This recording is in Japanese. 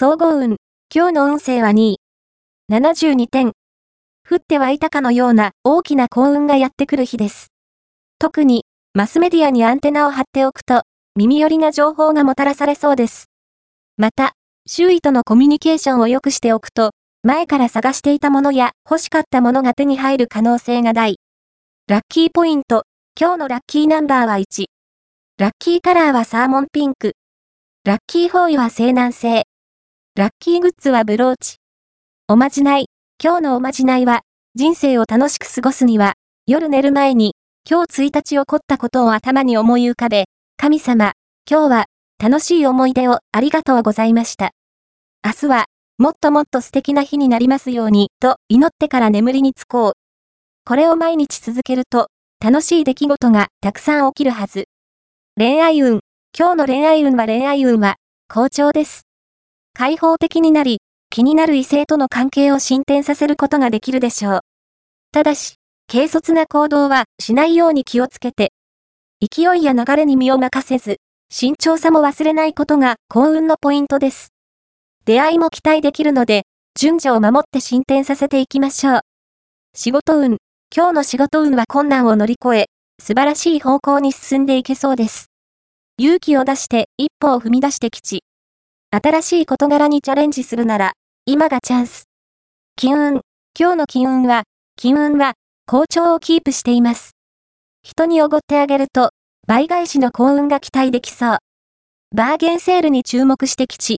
総合運。今日の運勢は2位。72点。降って湧いたかのような大きな幸運がやってくる日です。特に、マスメディアにアンテナを張っておくと、耳寄りな情報がもたらされそうです。また、周囲とのコミュニケーションを良くしておくと、前から探していたものや欲しかったものが手に入る可能性が大。ラッキーポイント。今日のラッキーナンバーは1。ラッキーカラーはサーモンピンク。ラッキーフォーイは西南西。ラッキーグッズはブローチ。おまじない。今日のおまじないは、人生を楽しく過ごすには、夜寝る前に、今日1日起こったことを頭に思い浮かべ、神様、今日は、楽しい思い出をありがとうございました。明日は、もっともっと素敵な日になりますように、と祈ってから眠りにつこう。これを毎日続けると、楽しい出来事がたくさん起きるはず。恋愛運。今日の恋愛運は恋愛運は、好調です。開放的になり、気になる異性との関係を進展させることができるでしょう。ただし、軽率な行動はしないように気をつけて、勢いや流れに身を任せず、慎重さも忘れないことが幸運のポイントです。出会いも期待できるので、順序を守って進展させていきましょう。仕事運。今日の仕事運は困難を乗り越え、素晴らしい方向に進んでいけそうです。勇気を出して一歩を踏み出してきち。新しい事柄にチャレンジするなら、今がチャンス。金運。今日の金運は、金運は、好調をキープしています。人におごってあげると、倍返しの幸運が期待できそう。バーゲンセールに注目してきち。